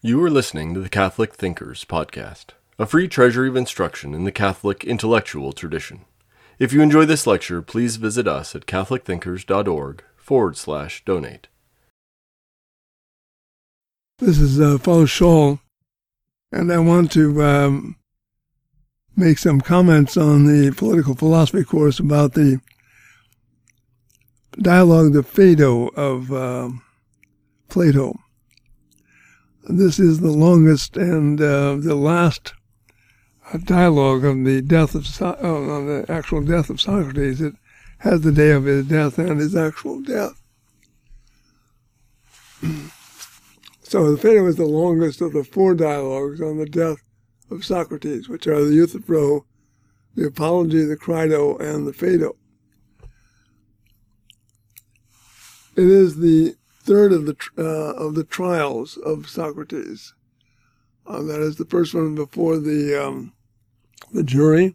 You are listening to the Catholic Thinkers Podcast, a free treasury of instruction in the Catholic intellectual tradition. If you enjoy this lecture, please visit us at catholicthinkers.org forward slash donate. This is uh, Father Schall, and I want to um, make some comments on the political philosophy course about the dialogue, the Phaedo of uh, Plato. This is the longest and uh, the last uh, dialogue on the death of so- uh, on the actual death of Socrates. It has the day of his death and his actual death. so the Phaedo is the longest of the four dialogues on the death of Socrates, which are the Euthyphro, the Apology, the Crito, and the Phaedo. It is the third of the uh, of the trials of Socrates. Uh, that is the first one before the um, the jury,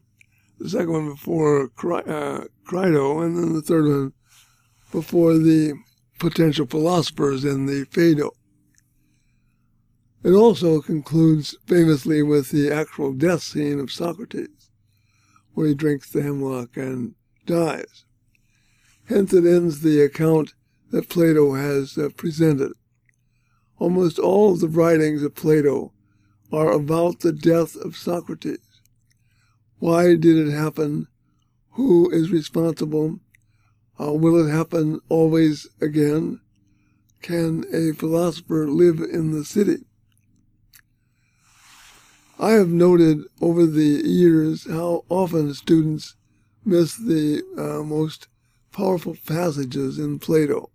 the second one before uh, Crito, and then the third one before the potential philosophers in the Phaedo. It also concludes famously with the actual death scene of Socrates, where he drinks the hemlock and dies. Hence, it ends the account that Plato has uh, presented. Almost all of the writings of Plato are about the death of Socrates. Why did it happen? Who is responsible? Uh, will it happen always again? Can a philosopher live in the city? I have noted over the years how often students miss the uh, most powerful passages in Plato.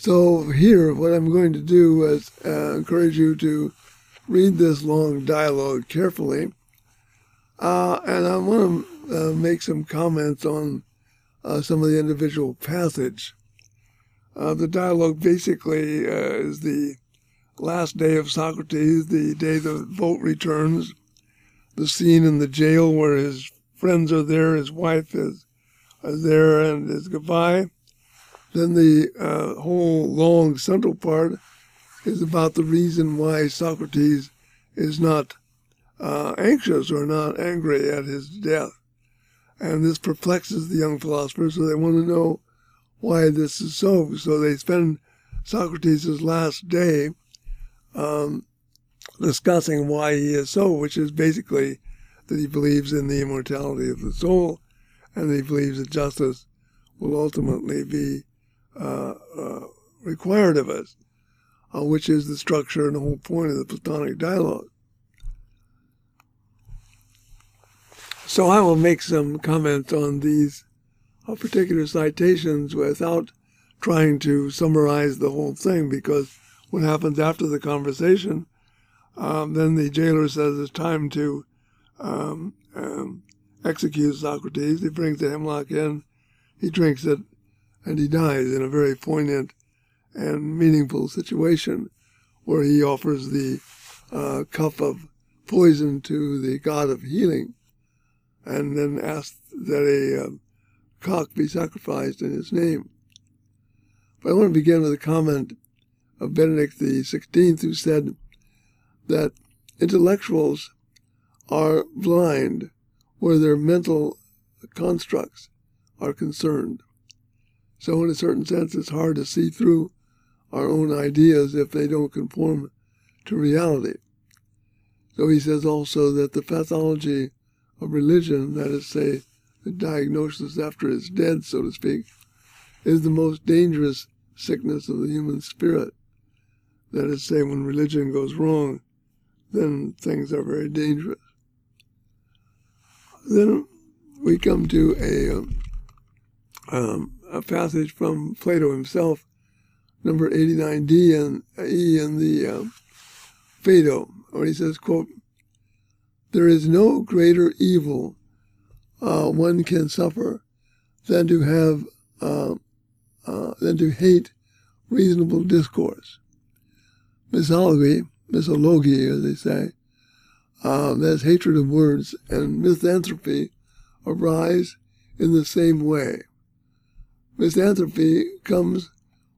So here, what I'm going to do is uh, encourage you to read this long dialogue carefully, uh, and I want to uh, make some comments on uh, some of the individual passage. Uh, the dialogue basically uh, is the last day of Socrates, the day the vote returns, the scene in the jail where his friends are there, his wife is, is there, and his goodbye then the uh, whole long central part is about the reason why Socrates is not uh, anxious or not angry at his death. And this perplexes the young philosophers, so they want to know why this is so. So they spend Socrates' last day um, discussing why he is so, which is basically that he believes in the immortality of the soul and that he believes that justice will ultimately be uh, uh, required of us, uh, which is the structure and the whole point of the Platonic dialogue. So I will make some comments on these uh, particular citations without trying to summarize the whole thing because what happens after the conversation, um, then the jailer says it's time to um, um, execute Socrates. He brings the hemlock in, he drinks it, and he dies in a very poignant and meaningful situation where he offers the uh, cup of poison to the god of healing and then asks that a uh, cock be sacrificed in his name. But I want to begin with a comment of Benedict XVI, who said that intellectuals are blind where their mental constructs are concerned. So, in a certain sense, it's hard to see through our own ideas if they don't conform to reality. So, he says also that the pathology of religion, that is, say, the diagnosis after it's dead, so to speak, is the most dangerous sickness of the human spirit. That is, say, when religion goes wrong, then things are very dangerous. Then we come to a um, um a passage from Plato himself, number 89D and E in the uh, Phaedo, where he says, quote, There is no greater evil uh, one can suffer than to have uh, uh, than to hate reasonable discourse. Misology, mythology, as they say, uh, that's hatred of words, and misanthropy arise in the same way. Misanthropy comes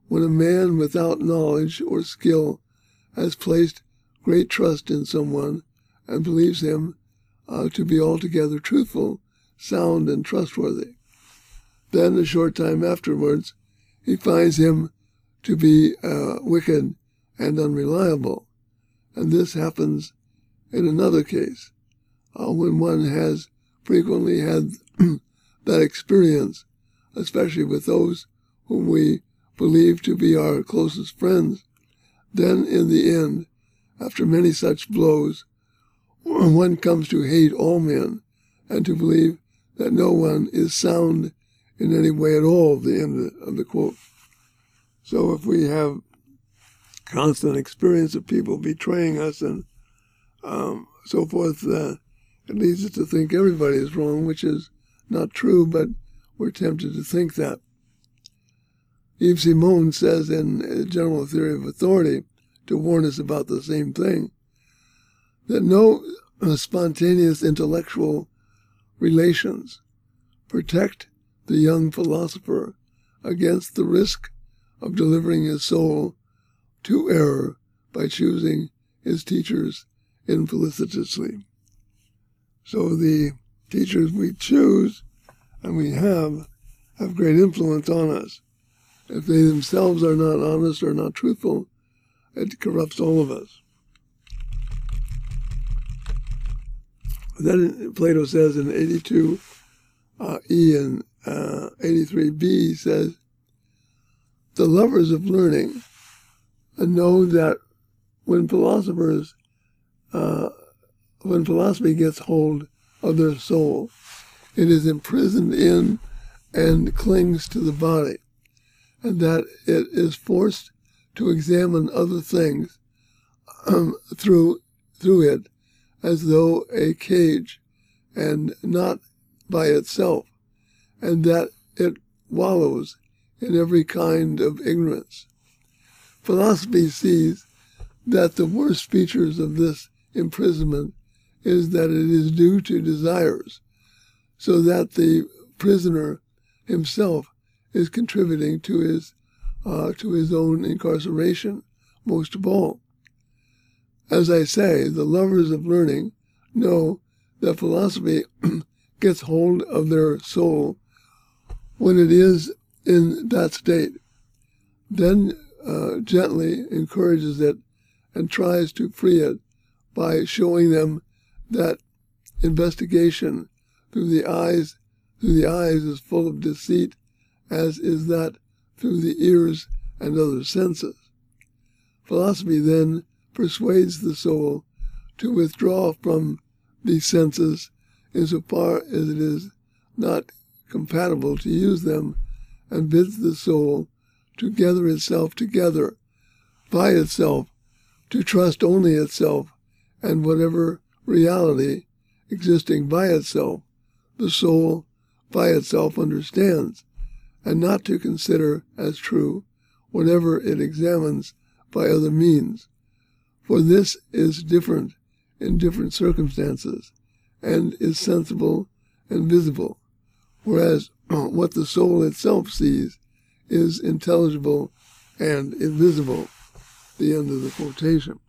when a man without knowledge or skill has placed great trust in someone and believes him uh, to be altogether truthful, sound, and trustworthy. Then, a short time afterwards, he finds him to be uh, wicked and unreliable. And this happens in another case, uh, when one has frequently had that experience, especially with those whom we believe to be our closest friends, then in the end, after many such blows, one comes to hate all men and to believe that no one is sound in any way at all, the end of the quote. So if we have constant experience of people betraying us and um, so forth, uh, it leads us to think everybody is wrong, which is not true, but we're tempted to think that. Yves Simon says in General Theory of Authority, to warn us about the same thing, that no spontaneous intellectual relations protect the young philosopher against the risk of delivering his soul to error by choosing his teachers infelicitously. So the teachers we choose and we have have great influence on us. If they themselves are not honest or not truthful, it corrupts all of us. Then Plato says in 82 uh, E and uh, 83b says, The lovers of learning know that when philosophers, uh, when philosophy gets hold of their soul, it is imprisoned in and clings to the body, and that it is forced to examine other things um, through through it as though a cage and not by itself, and that it wallows in every kind of ignorance. Philosophy sees that the worst features of this imprisonment is that it is due to desires, so that the prisoner himself is contributing to his uh, to his own incarceration most of all. As I say, the lovers of learning know that philosophy gets hold of their soul when it is in that state, then uh, gently encourages it and tries to free it by showing them that investigation through the eyes through the eyes is full of deceit, as is that through the ears and other senses. Philosophy then persuades the soul to withdraw from these senses insofar as it is not compatible to use them and bids the soul to gather itself together by itself, to trust only itself and whatever reality existing by itself, the soul by itself understands, and not to consider as true whatever it examines by other means. For this is different in different circumstances, and is sensible and visible, whereas what the soul itself sees is intelligible and invisible. The end of the quotation.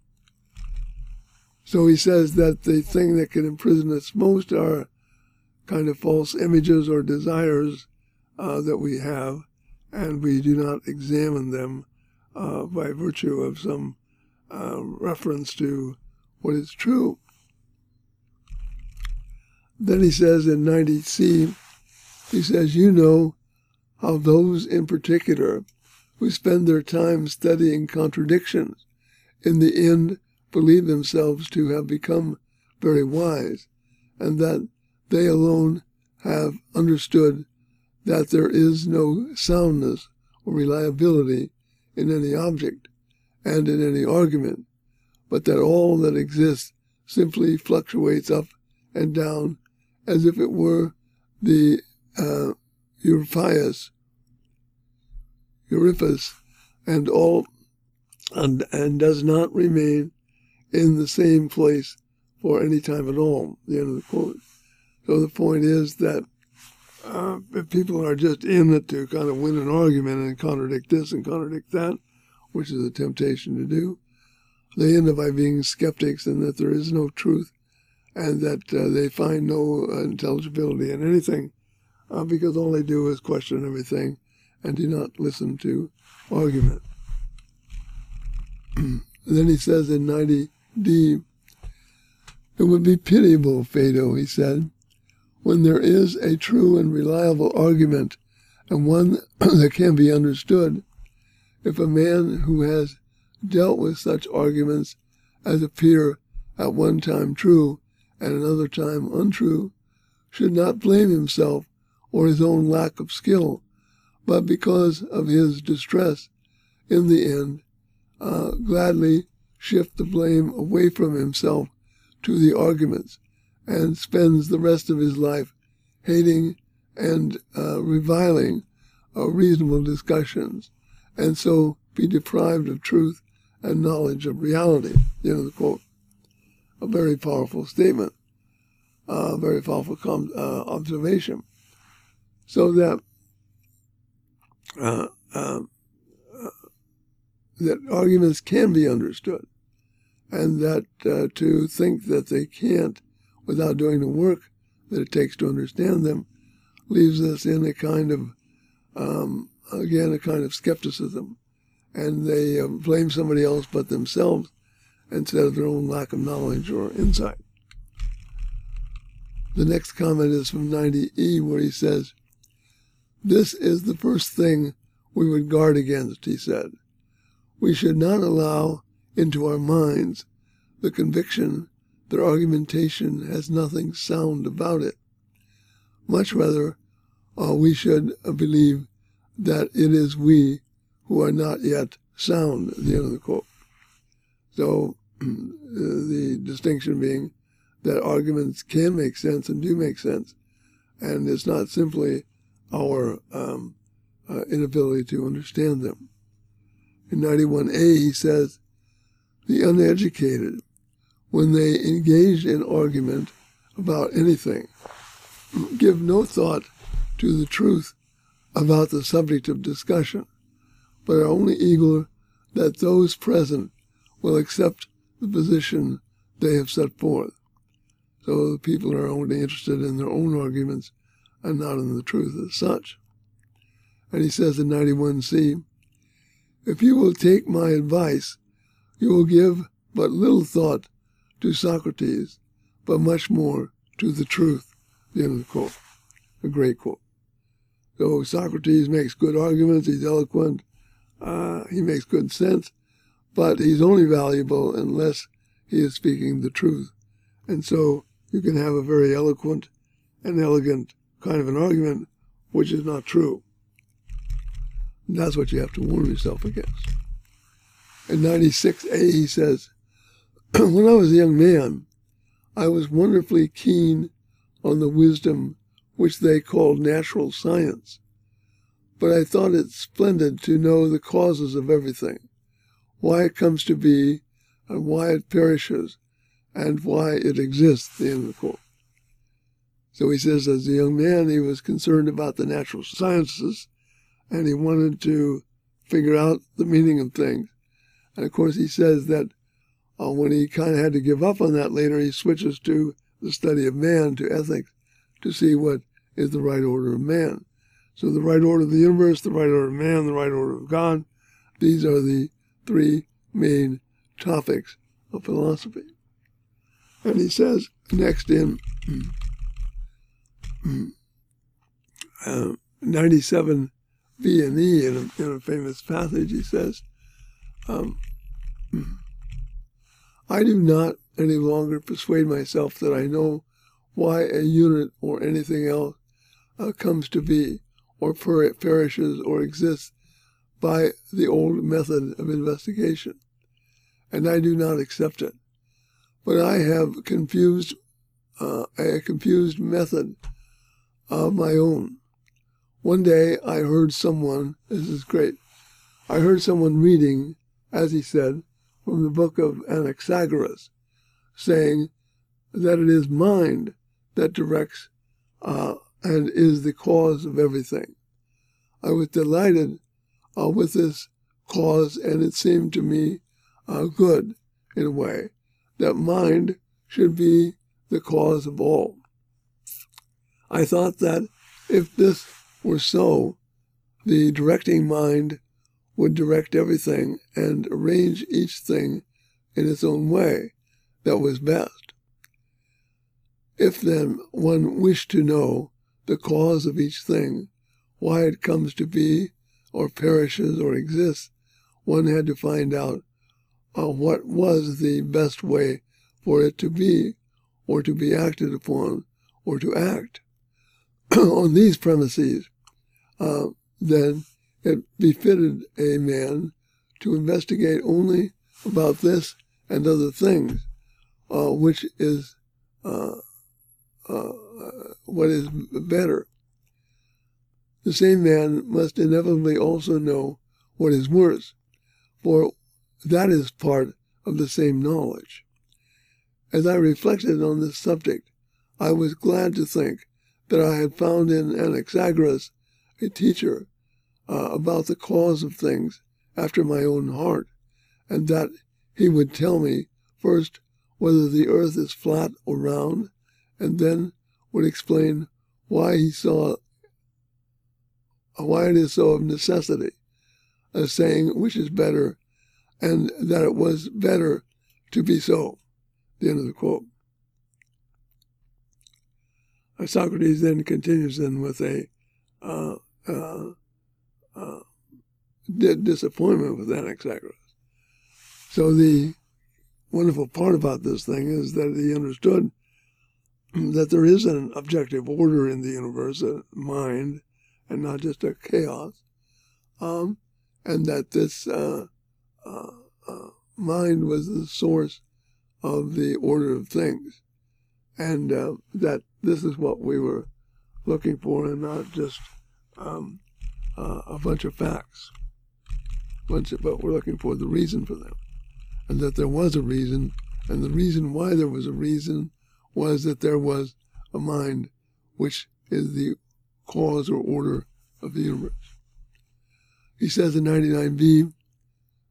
So he says that the thing that can imprison us most are kind of false images or desires uh, that we have, and we do not examine them uh, by virtue of some uh, reference to what is true. Then he says in 90c, he says, You know how those in particular who spend their time studying contradictions in the end believe themselves to have become very wise, and that they alone have understood that there is no soundness or reliability in any object and in any argument, but that all that exists simply fluctuates up and down as if it were the uh, Euripus, and all, and, and does not remain in the same place for any time at all. The end of the quote. So the point is that uh, if people are just in it to kind of win an argument and contradict this and contradict that, which is a temptation to do, they end up by being skeptics and that there is no truth and that uh, they find no intelligibility in anything uh, because all they do is question everything and do not listen to argument. then he says in 90D, it would be pitiable, Phaedo, he said, when there is a true and reliable argument and one that can be understood, if a man who has dealt with such arguments as appear at one time true and at another time untrue, should not blame himself or his own lack of skill, but because of his distress, in the end, uh, gladly shift the blame away from himself to the arguments and spends the rest of his life hating and uh, reviling uh, reasonable discussions, and so be deprived of truth and knowledge of reality. The end of the quote. A very powerful statement, a very powerful com- uh, observation. So that uh, um, uh, that arguments can be understood, and that uh, to think that they can't without doing the work that it takes to understand them leaves us in a kind of um, again a kind of skepticism and they uh, blame somebody else but themselves instead of their own lack of knowledge or insight. The next comment is from 90E, where he says, This is the first thing we would guard against, he said. We should not allow into our minds the conviction that argumentation has nothing sound about it. Much rather, uh, we should believe that it is we who are not yet sound, the end of the quote. So the distinction being that arguments can make sense and do make sense, and it's not simply our um, uh, inability to understand them. In 91a, he says, the uneducated, when they engage in argument about anything, give no thought to the truth about the subject of discussion but are only eager that those present will accept the position they have set forth. So the people are only interested in their own arguments and not in the truth as such. And he says in 91c, If you will take my advice, you will give but little thought to Socrates, but much more to the truth. The end of the quote. A great quote. So Socrates makes good arguments, he's eloquent, uh, he makes good sense, but he's only valuable unless he is speaking the truth. And so you can have a very eloquent and elegant kind of an argument, which is not true. And that's what you have to warn yourself against. In 96a, he says, When I was a young man, I was wonderfully keen on the wisdom which they called natural science but I thought it splendid to know the causes of everything, why it comes to be, and why it perishes, and why it exists, the end of the quote. So he says, as a young man, he was concerned about the natural sciences, and he wanted to figure out the meaning of things. And of course, he says that uh, when he kind of had to give up on that later, he switches to the study of man, to ethics, to see what is the right order of man. So the right order of the universe, the right order of man, the right order of God, these are the three main topics of philosophy. And he says next in uh, 97 B and E in a, in a famous passage, he says, um, I do not any longer persuade myself that I know why a unit or anything else uh, comes to be or perishes or exists by the old method of investigation, and I do not accept it. But I have confused uh, a confused method of my own. One day I heard someone, this is great, I heard someone reading, as he said, from the book of Anaxagoras, saying that it is mind that directs uh, and is the cause of everything. I was delighted uh, with this cause, and it seemed to me uh, good in a way, that mind should be the cause of all. I thought that if this were so, the directing mind would direct everything and arrange each thing in its own way that was best. If then one wished to know the cause of each thing, why it comes to be, or perishes, or exists, one had to find out uh, what was the best way for it to be, or to be acted upon, or to act. On these premises, uh, then it befitted a man to investigate only about this and other things, uh, which is uh, uh, what is better. The same man must inevitably also know what is worse, for that is part of the same knowledge. As I reflected on this subject, I was glad to think that I had found in Anaxagoras a teacher uh, about the cause of things after my own heart, and that he would tell me first whether the earth is flat or round, and then would explain why he saw why it is so of necessity, a saying which is better, and that it was better to be so. The end of the quote. Socrates then continues then with a uh, uh, uh, disappointment with Anaxagoras. So the wonderful part about this thing is that he understood that there is an objective order in the universe, a mind, and not just a chaos, um, and that this uh, uh, uh, mind was the source of the order of things, and uh, that this is what we were looking for, and not just um, uh, a bunch of facts. Bunch of, but we're looking for the reason for them, and that there was a reason, and the reason why there was a reason was that there was a mind which is the cause or order of the universe. He says in 99b,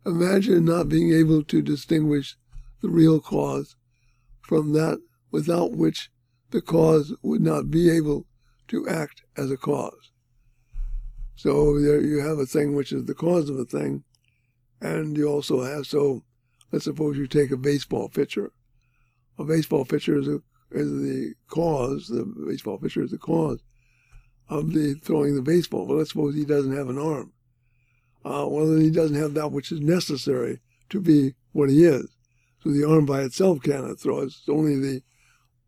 imagine not being able to distinguish the real cause from that without which the cause would not be able to act as a cause. So there you have a thing which is the cause of a thing, and you also have so. Let's suppose you take a baseball pitcher. A baseball pitcher is a is the cause, the baseball pitcher is the cause of the throwing the baseball. But let's suppose he doesn't have an arm. Uh, well, then he doesn't have that which is necessary to be what he is. So the arm by itself cannot throw it. It's only the,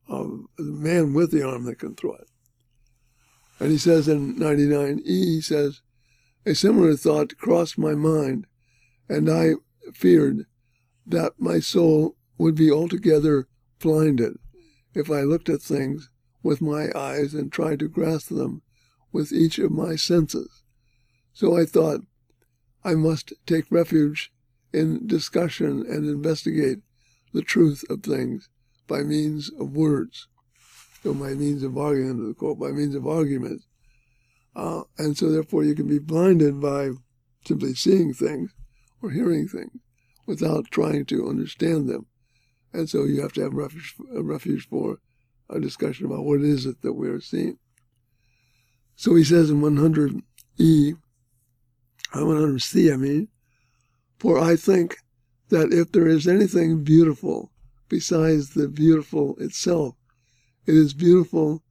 um, the man with the arm that can throw it. And he says in 99e, he says, a similar thought crossed my mind, and I feared that my soul would be altogether blinded if I looked at things with my eyes and tried to grasp them with each of my senses. So I thought I must take refuge in discussion and investigate the truth of things by means of words. So by means of argument, the quote, by means of argument. Uh, and so therefore you can be blinded by simply seeing things or hearing things without trying to understand them. And so you have to have refuge, a refuge for a discussion about what is it that we're seeing. So he says in 100E, 100C, uh, I mean, for I think that if there is anything beautiful besides the beautiful itself, it is beautiful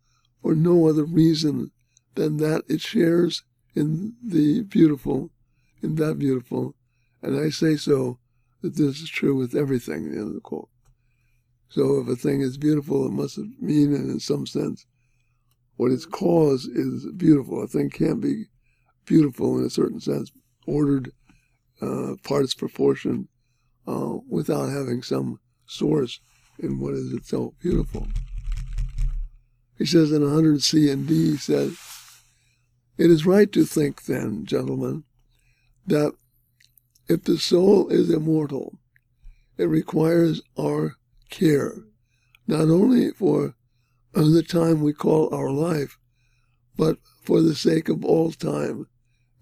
for no other reason than that it shares in the beautiful, in that beautiful. And I say so that this is true with everything, end of the quote. So if a thing is beautiful, it must mean, in some sense, what its cause is beautiful. A thing can't be beautiful in a certain sense, ordered, uh, parts proportion, uh, without having some source in what is itself beautiful. He says in 100 C and D, he says, It is right to think then, gentlemen, that if the soul is immortal, it requires our care, not only for the time we call our life, but for the sake of all time.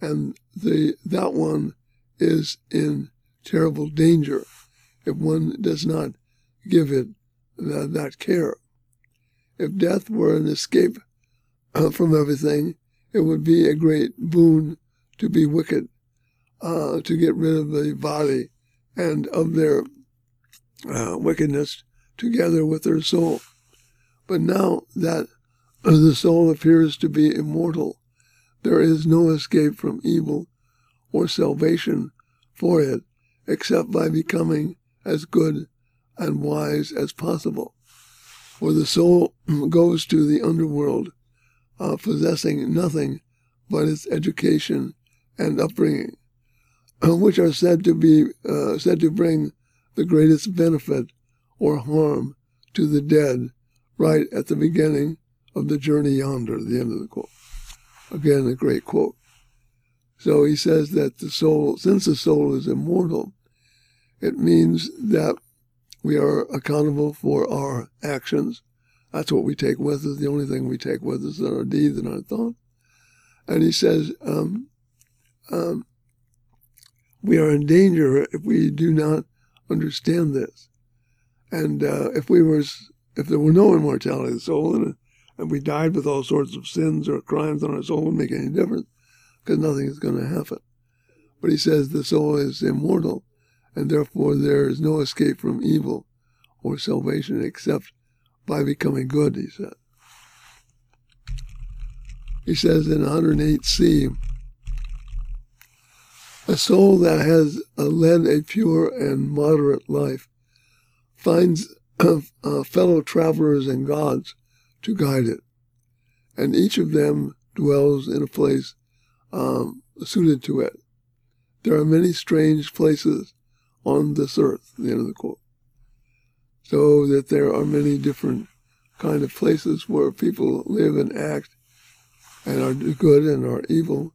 And the that one is in terrible danger if one does not give it that, that care. If death were an escape uh, from everything, it would be a great boon to be wicked, uh, to get rid of the body and of their uh, wickedness together with their soul. But now that the soul appears to be immortal, there is no escape from evil or salvation for it except by becoming as good and wise as possible. For the soul goes to the underworld, uh, possessing nothing but its education and upbringing, which are said to be uh, said to bring the greatest benefit or harm to the dead right at the beginning of the journey yonder, the end of the quote. Again, a great quote. So he says that the soul, since the soul is immortal, it means that we are accountable for our actions. That's what we take with us. The only thing we take with us are our deeds and our thoughts. And he says, um, um, we are in danger if we do not understand this. And uh, if we were, if there were no immortality of the soul, and, and we died with all sorts of sins or crimes on our soul, it wouldn't make any difference because nothing is going to happen. But he says the soul is immortal, and therefore there is no escape from evil or salvation except by becoming good, he said. He says in 108c, a soul that has led a pure and moderate life finds uh, fellow travelers and gods to guide it, and each of them dwells in a place um, suited to it. There are many strange places on this earth, the end of the quote. So that there are many different kind of places where people live and act and are good and are evil.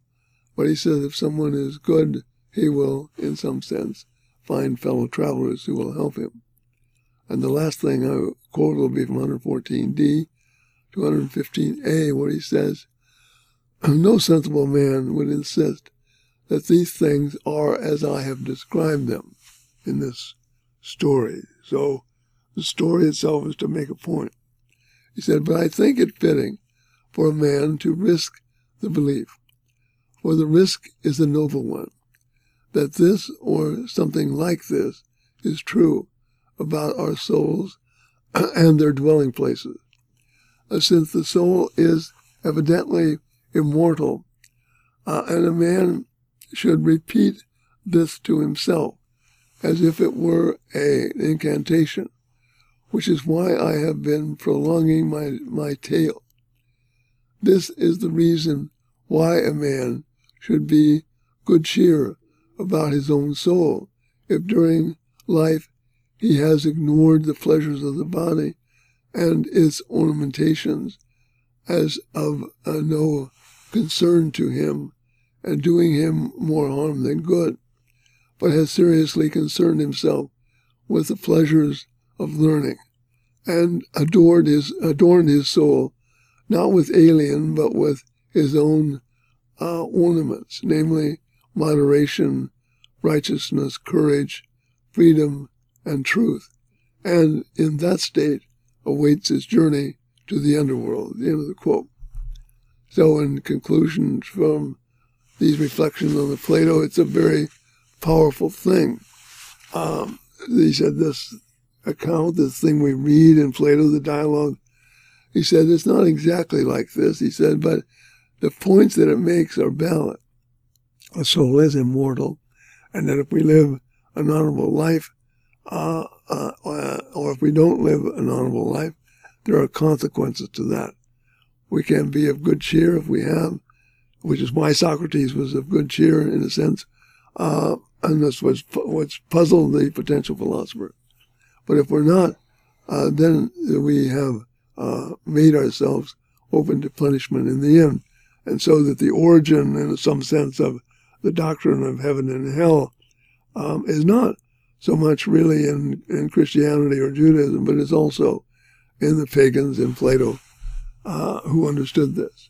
But he says if someone is good, he will, in some sense, find fellow travelers who will help him. And the last thing I quote will be from 114d to 115a, where he says, No sensible man would insist that these things are as I have described them in this story. So the story itself is to make a point. He said, But I think it fitting for a man to risk the belief, for the risk is a noble one, that this or something like this is true about our souls and their dwelling places. Uh, since the soul is evidently immortal, uh, and a man should repeat this to himself as if it were a, an incantation, which is why I have been prolonging my, my tale. This is the reason why a man should be good cheer about his own soul if during life he has ignored the pleasures of the body and its ornamentations as of uh, no concern to him and doing him more harm than good, but has seriously concerned himself with the pleasures of learning and adored his, adorned his soul not with alien but with his own uh, ornaments, namely moderation, righteousness, courage, freedom, and truth, and in that state awaits his journey to the underworld. The end of the quote. So, in conclusion from these reflections on the Plato, it's a very powerful thing. Um, he said this account, this thing we read in Plato, the dialogue, he said it's not exactly like this. He said, but the points that it makes are valid. A soul is immortal, and that if we live an honorable life, uh, uh, uh, or if we don't live an honorable life, there are consequences to that. We can be of good cheer if we have, which is why Socrates was of good cheer in a sense, uh, and this was what's puzzled the potential philosopher. But if we're not, uh, then we have uh, made ourselves open to punishment in the end. And so that the origin, in some sense, of the doctrine of heaven and hell um, is not so much really in, in Christianity or Judaism, but it's also in the pagans in Plato uh, who understood this.